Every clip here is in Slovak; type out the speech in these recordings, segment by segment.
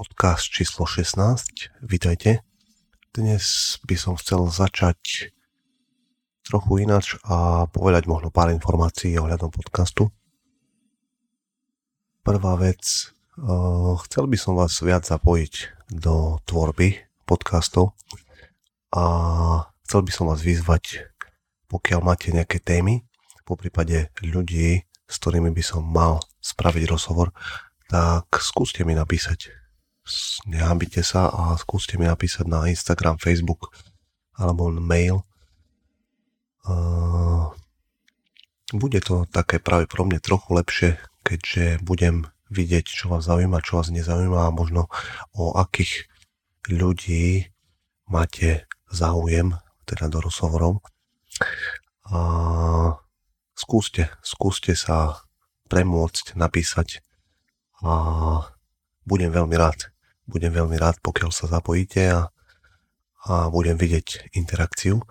podcast číslo 16. Vítajte. Dnes by som chcel začať trochu ináč a povedať možno pár informácií ohľadom podcastu. Prvá vec, uh, chcel by som vás viac zapojiť do tvorby podcastov a chcel by som vás vyzvať, pokiaľ máte nejaké témy, po prípade ľudí, s ktorými by som mal spraviť rozhovor, tak skúste mi napísať. Nehambite sa a skúste mi napísať na Instagram, Facebook alebo mail. Bude to také práve pro mňa trochu lepšie, keďže budem vidieť, čo vás zaujíma, čo vás nezaujíma a možno o akých ľudí máte záujem, teda do rozhovorov. A skúste, skúste sa premôcť, napísať a budem veľmi rád. Budem veľmi rád, pokiaľ sa zapojíte a, a budem vidieť interakciu.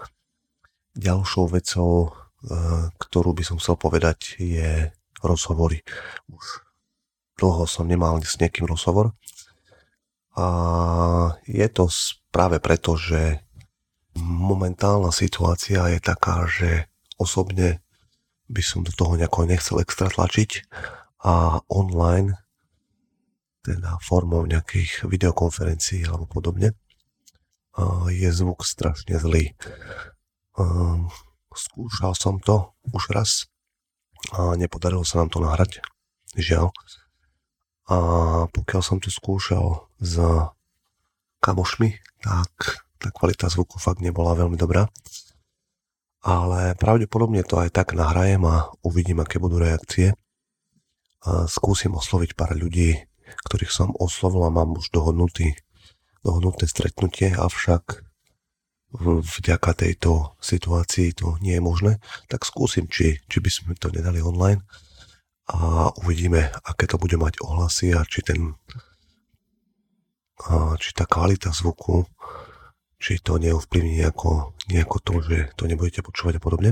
Ďalšou vecou, e, ktorú by som chcel povedať, je rozhovory. Už dlho som nemal s niekým rozhovor a je to práve preto, že momentálna situácia je taká, že osobne by som do toho nejako nechcel extra tlačiť a online teda formou nejakých videokonferencií alebo podobne, je zvuk strašne zlý. Skúšal som to už raz a nepodarilo sa nám to nahrať, žiaľ. A pokiaľ som to skúšal s kamošmi, tak tá kvalita zvuku fakt nebola veľmi dobrá. Ale pravdepodobne to aj tak nahrajem a uvidím, aké budú reakcie. A skúsim osloviť pár ľudí, ktorých som oslovil a mám už dohodnutý, dohodnuté stretnutie, avšak vďaka tejto situácii to nie je možné, tak skúsim, či, či by sme to nedali online a uvidíme, aké to bude mať ohlasy a či ten a či tá kvalita zvuku či to neovplyvní nejako, nejako to, že to nebudete počúvať a podobne.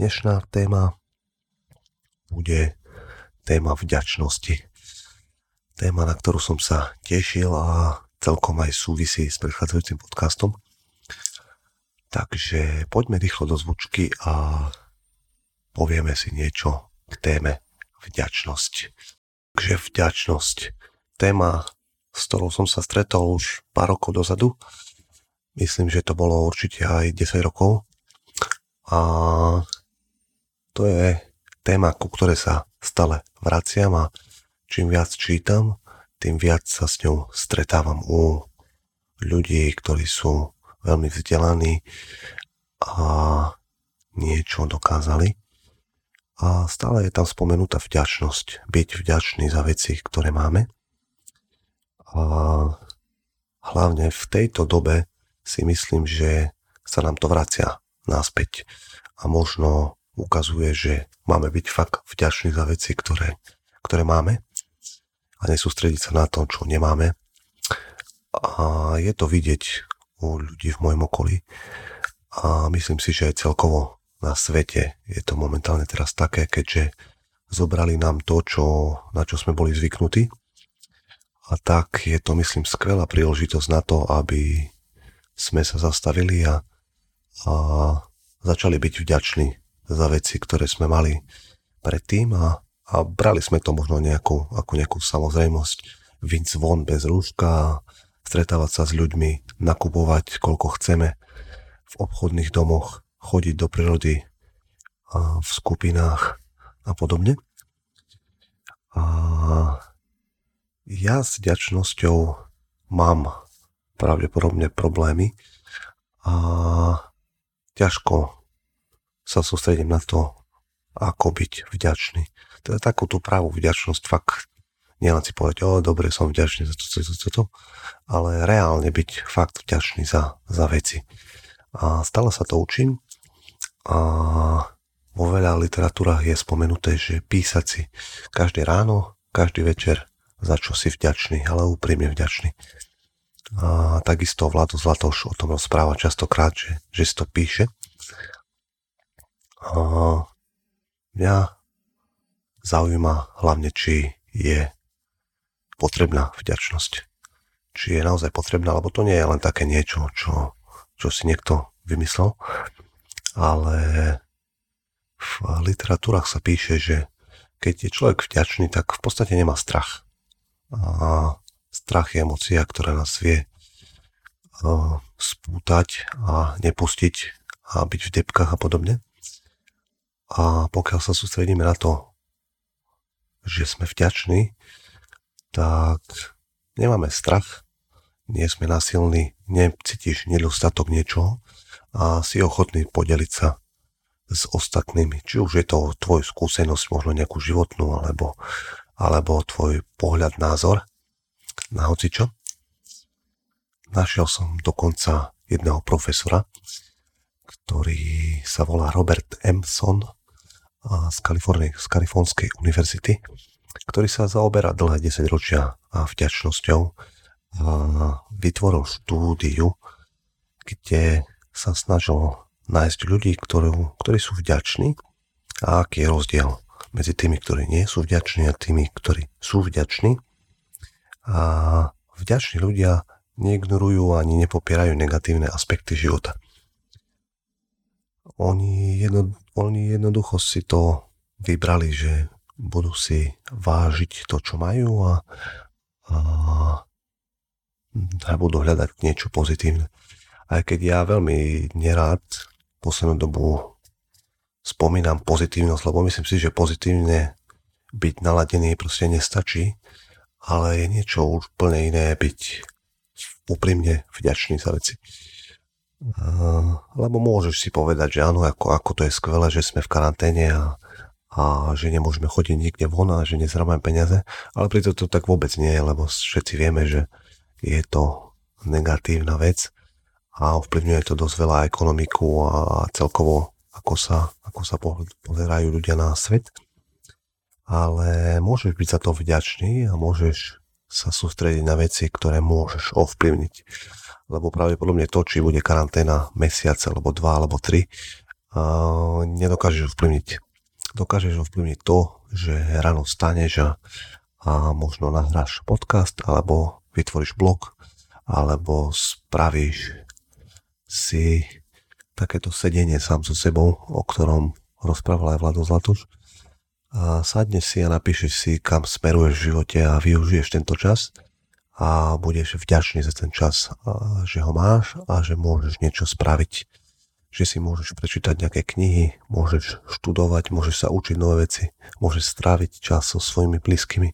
Dnešná téma bude téma vďačnosti téma, na ktorú som sa tešil a celkom aj súvisí s predchádzajúcim podcastom. Takže poďme rýchlo do zvučky a povieme si niečo k téme vďačnosť. Takže vďačnosť. Téma, s ktorou som sa stretol už pár rokov dozadu. Myslím, že to bolo určite aj 10 rokov. A to je téma, ku ktorej sa stále vraciam a čím viac čítam, tým viac sa s ňou stretávam u ľudí, ktorí sú veľmi vzdelaní a niečo dokázali. A stále je tam spomenutá vďačnosť, byť vďačný za veci, ktoré máme. A hlavne v tejto dobe si myslím, že sa nám to vracia naspäť a možno ukazuje, že máme byť fakt vďační za veci, ktoré, ktoré máme a nesústrediť sa na to, čo nemáme. A je to vidieť u ľudí v mojom okolí a myslím si, že aj celkovo na svete je to momentálne teraz také, keďže zobrali nám to, čo, na čo sme boli zvyknutí. A tak je to, myslím, skvelá príležitosť na to, aby sme sa zastavili a, a začali byť vďační za veci, ktoré sme mali predtým a a brali sme to možno nejakú, ako nejakú samozrejmosť, vinc von bez rúška, stretávať sa s ľuďmi, nakupovať koľko chceme v obchodných domoch, chodiť do prírody a v skupinách a podobne. A ja s ďačnosťou mám pravdepodobne problémy a ťažko sa sústredím na to, ako byť vďačný takú tú pravú vďačnosť fakt nielen si povedať, o dobre, som vďačný za to, to, to, to, to, ale reálne byť fakt vďačný za, za veci. A stále sa to učím a vo veľa literatúrach je spomenuté, že písať si každé ráno, každý večer, za čo si vďačný, ale úprimne vďačný. A takisto Vlado Zlatoš o tom rozpráva častokrát, že, že si to píše. A mňa zaujíma hlavne, či je potrebná vďačnosť. Či je naozaj potrebná, lebo to nie je len také niečo, čo, čo si niekto vymyslel, ale v literatúrach sa píše, že keď je človek vďačný, tak v podstate nemá strach. A strach je emocia, ktorá nás vie spútať a nepustiť a byť v depkách a podobne. A pokiaľ sa sústredíme na to, že sme vďační, tak nemáme strach, nie sme nasilní, necítiš nedostatok niečoho a si ochotný podeliť sa s ostatnými. Či už je to tvoj skúsenosť, možno nejakú životnú, alebo, alebo tvoj pohľad, názor na hocičo. Našiel som dokonca jedného profesora, ktorý sa volá Robert Emson z, Kalifornie, z Kalifornskej univerzity, ktorý sa zaoberá dlhé 10 ročia vďačnosťou. Vytvoril štúdiu, kde sa snažil nájsť ľudí, ktorú, ktorí sú vďační a aký je rozdiel medzi tými, ktorí nie sú vďační a tými, ktorí sú vďační. A vďační ľudia neignorujú ani nepopierajú negatívne aspekty života. Oni, jedno, oni jednoducho si to vybrali, že budú si vážiť to, čo majú a, a, a budú hľadať niečo pozitívne. Aj keď ja veľmi nerád poslednú dobu spomínam pozitívnosť, lebo myslím si, že pozitívne byť naladený proste nestačí, ale je niečo úplne iné byť úprimne vďačný za veci. Lebo môžeš si povedať, že áno, ako, ako to je skvelé, že sme v karanténe a, a že nemôžeme chodiť nikde von a že nezrábame peniaze, ale preto to tak vôbec nie je, lebo všetci vieme, že je to negatívna vec a ovplyvňuje to dosť veľa ekonomiku a celkovo ako sa, ako sa pozerajú ľudia na svet. Ale môžeš byť za to vďačný a môžeš sa sústrediť na veci, ktoré môžeš ovplyvniť. Lebo pravdepodobne to, či bude karanténa mesiac, alebo dva, alebo tri, uh, nedokážeš ovplyvniť. Dokážeš ovplyvniť to, že ráno staneš a, a možno nahráš podcast, alebo vytvoríš blog, alebo spravíš si takéto sedenie sám so sebou, o ktorom rozprával aj Vlado Zlatuš. A sadneš si a napíšeš si, kam smeruješ v živote a využiješ tento čas a budeš vďačný za ten čas, že ho máš a že môžeš niečo spraviť. Že si môžeš prečítať nejaké knihy, môžeš študovať, môžeš sa učiť nové veci, môžeš stráviť čas so svojimi blízkymi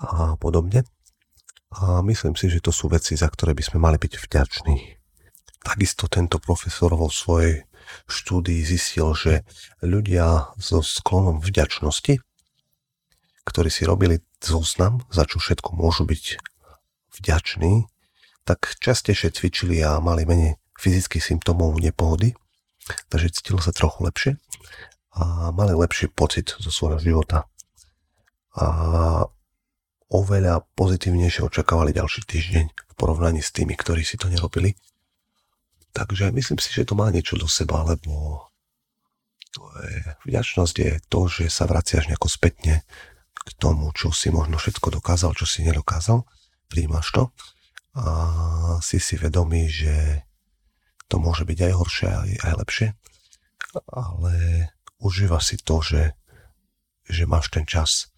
a podobne. A myslím si, že to sú veci, za ktoré by sme mali byť vďační. Takisto tento profesor vo svojej štúdii zistil, že ľudia so sklonom vďačnosti, ktorí si robili zoznam, za čo všetko môžu byť vďační, tak častejšie cvičili a mali menej fyzických symptómov nepohody, takže cítili sa trochu lepšie a mali lepší pocit zo svojho života. A oveľa pozitívnejšie očakávali ďalší týždeň v porovnaní s tými, ktorí si to nerobili. Takže myslím si, že to má niečo do seba, lebo to je, vďačnosť je to, že sa vraciaš nejako spätne k tomu, čo si možno všetko dokázal, čo si nedokázal, príjmaš to. A si si vedomý, že to môže byť aj horšie, aj, aj lepšie, ale užíva si to, že, že máš ten čas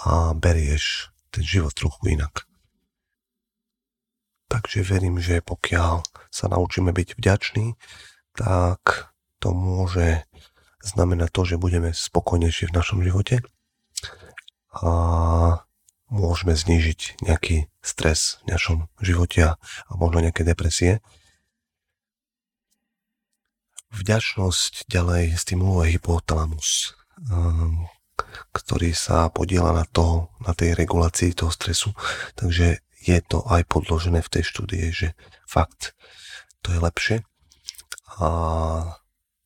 a berieš ten život trochu inak. Takže verím, že pokiaľ sa naučíme byť vďační, tak to môže znamenať to, že budeme spokojnejší v našom živote a môžeme znížiť nejaký stres v našom živote a možno nejaké depresie. Vďačnosť ďalej stimuluje hypotalamus, ehm, ktorý sa podiela na, to, na tej regulácii toho stresu. Takže je to aj podložené v tej štúdie, že fakt to je lepšie a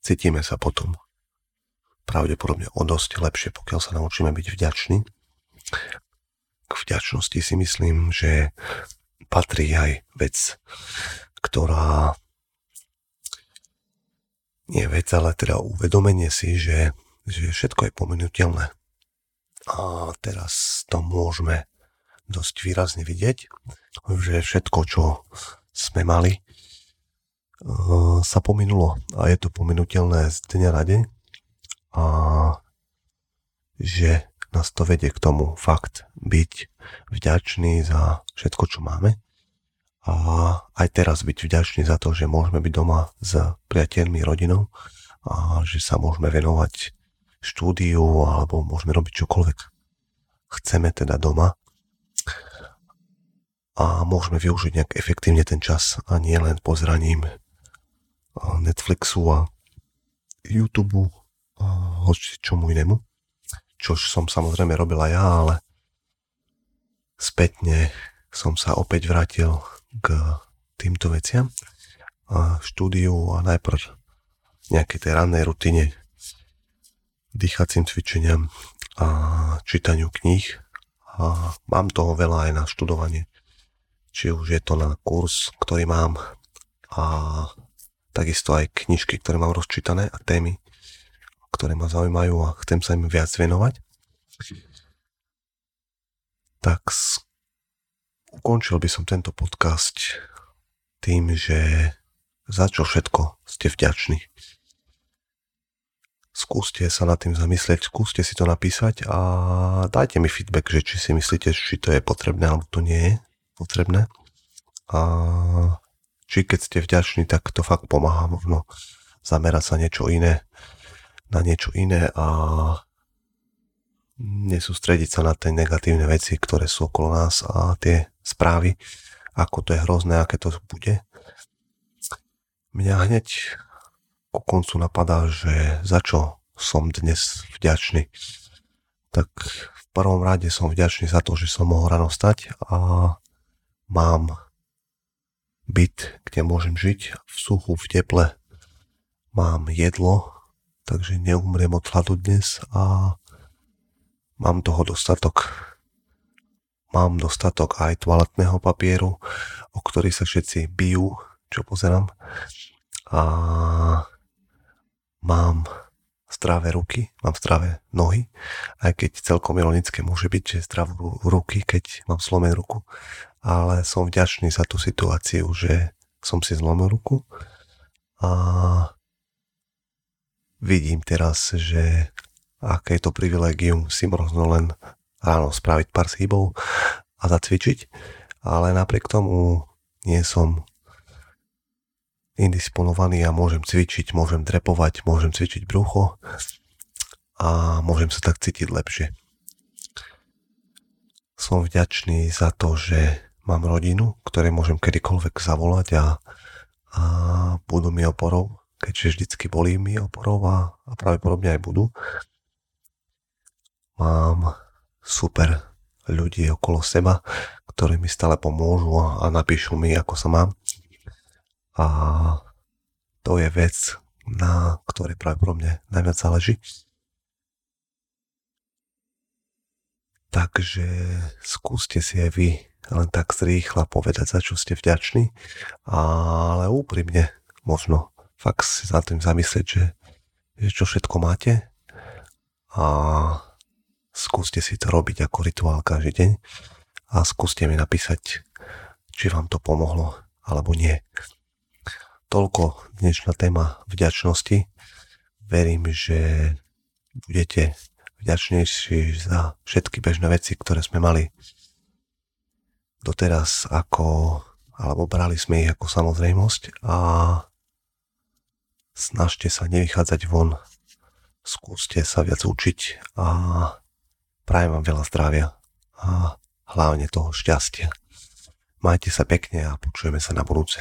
cítime sa potom pravdepodobne o dosť lepšie, pokiaľ sa naučíme byť vďační. K vďačnosti si myslím, že patrí aj vec, ktorá nie vec, ale teda uvedomenie si, že, že všetko je pominutelné. A teraz to môžeme dosť výrazne vidieť, že všetko, čo sme mali, uh, sa pominulo. A je to pominutelné z dňa na deň. A že nás to vedie k tomu fakt byť vďačný za všetko, čo máme. A aj teraz byť vďačný za to, že môžeme byť doma s priateľmi, rodinou a že sa môžeme venovať štúdiu alebo môžeme robiť čokoľvek. Chceme teda doma a môžeme využiť nejak efektívne ten čas a nie len pozraním Netflixu a YouTube a hoci čomu inému, čož som samozrejme robil aj ja, ale spätne som sa opäť vrátil k týmto veciam a štúdiu a najprv nejakej tej rannej rutine dýchacím cvičeniam a čítaniu kníh a mám toho veľa aj na študovanie. Či už je to na kurz, ktorý mám a takisto aj knižky, ktoré mám rozčítané a témy, ktoré ma zaujímajú a chcem sa im viac venovať. Tak ukončil by som tento podcast tým, že za čo všetko ste vďační skúste sa nad tým zamyslieť, skúste si to napísať a dajte mi feedback, že či si myslíte, či to je potrebné alebo to nie je potrebné. A či keď ste vďační, tak to fakt pomáha možno zamerať sa niečo iné, na niečo iné a nesústrediť sa na tie negatívne veci, ktoré sú okolo nás a tie správy, ako to je hrozné, aké to bude. Mňa hneď ku koncu napadá, že za čo som dnes vďačný. Tak v prvom rade som vďačný za to, že som mohol ráno stať a mám byt, kde môžem žiť v suchu, v teple. Mám jedlo, takže neumriem od hladu dnes a mám toho dostatok. Mám dostatok aj toaletného papieru, o ktorý sa všetci bijú, čo pozerám. A mám zdravé ruky, mám zdravé nohy, aj keď celkom ironické môže byť, že zdravé ruky, keď mám zlomenú ruku, ale som vďačný za tú situáciu, že som si zlomil ruku a vidím teraz, že aké je to privilegium si možno len ráno spraviť pár hýbov a zacvičiť, ale napriek tomu nie som indisponovaný a môžem cvičiť, môžem drepovať, môžem cvičiť brucho a môžem sa tak cítiť lepšie. Som vďačný za to, že mám rodinu, ktoré môžem kedykoľvek zavolať a, a budú mi oporou, keďže vždycky bolí mi oporov a, a pravdepodobne aj budú. Mám super ľudí okolo seba, ktorí mi stále pomôžu a, a napíšu mi, ako sa mám a to je vec, na ktorej práve mne najviac záleží. Takže skúste si aj vy len tak zrýchla povedať, za čo ste vďační, ale úprimne možno fakt si za tým zamyslieť, že, že čo všetko máte a skúste si to robiť ako rituál každý deň a skúste mi napísať, či vám to pomohlo alebo nie. Toľko dnešná téma vďačnosti. Verím, že budete vďačnejší za všetky bežné veci, ktoré sme mali doteraz ako, alebo brali sme ich ako samozrejmosť a snažte sa nevychádzať von, skúste sa viac učiť a prajem vám veľa zdravia a hlavne toho šťastia. Majte sa pekne a počujeme sa na budúce.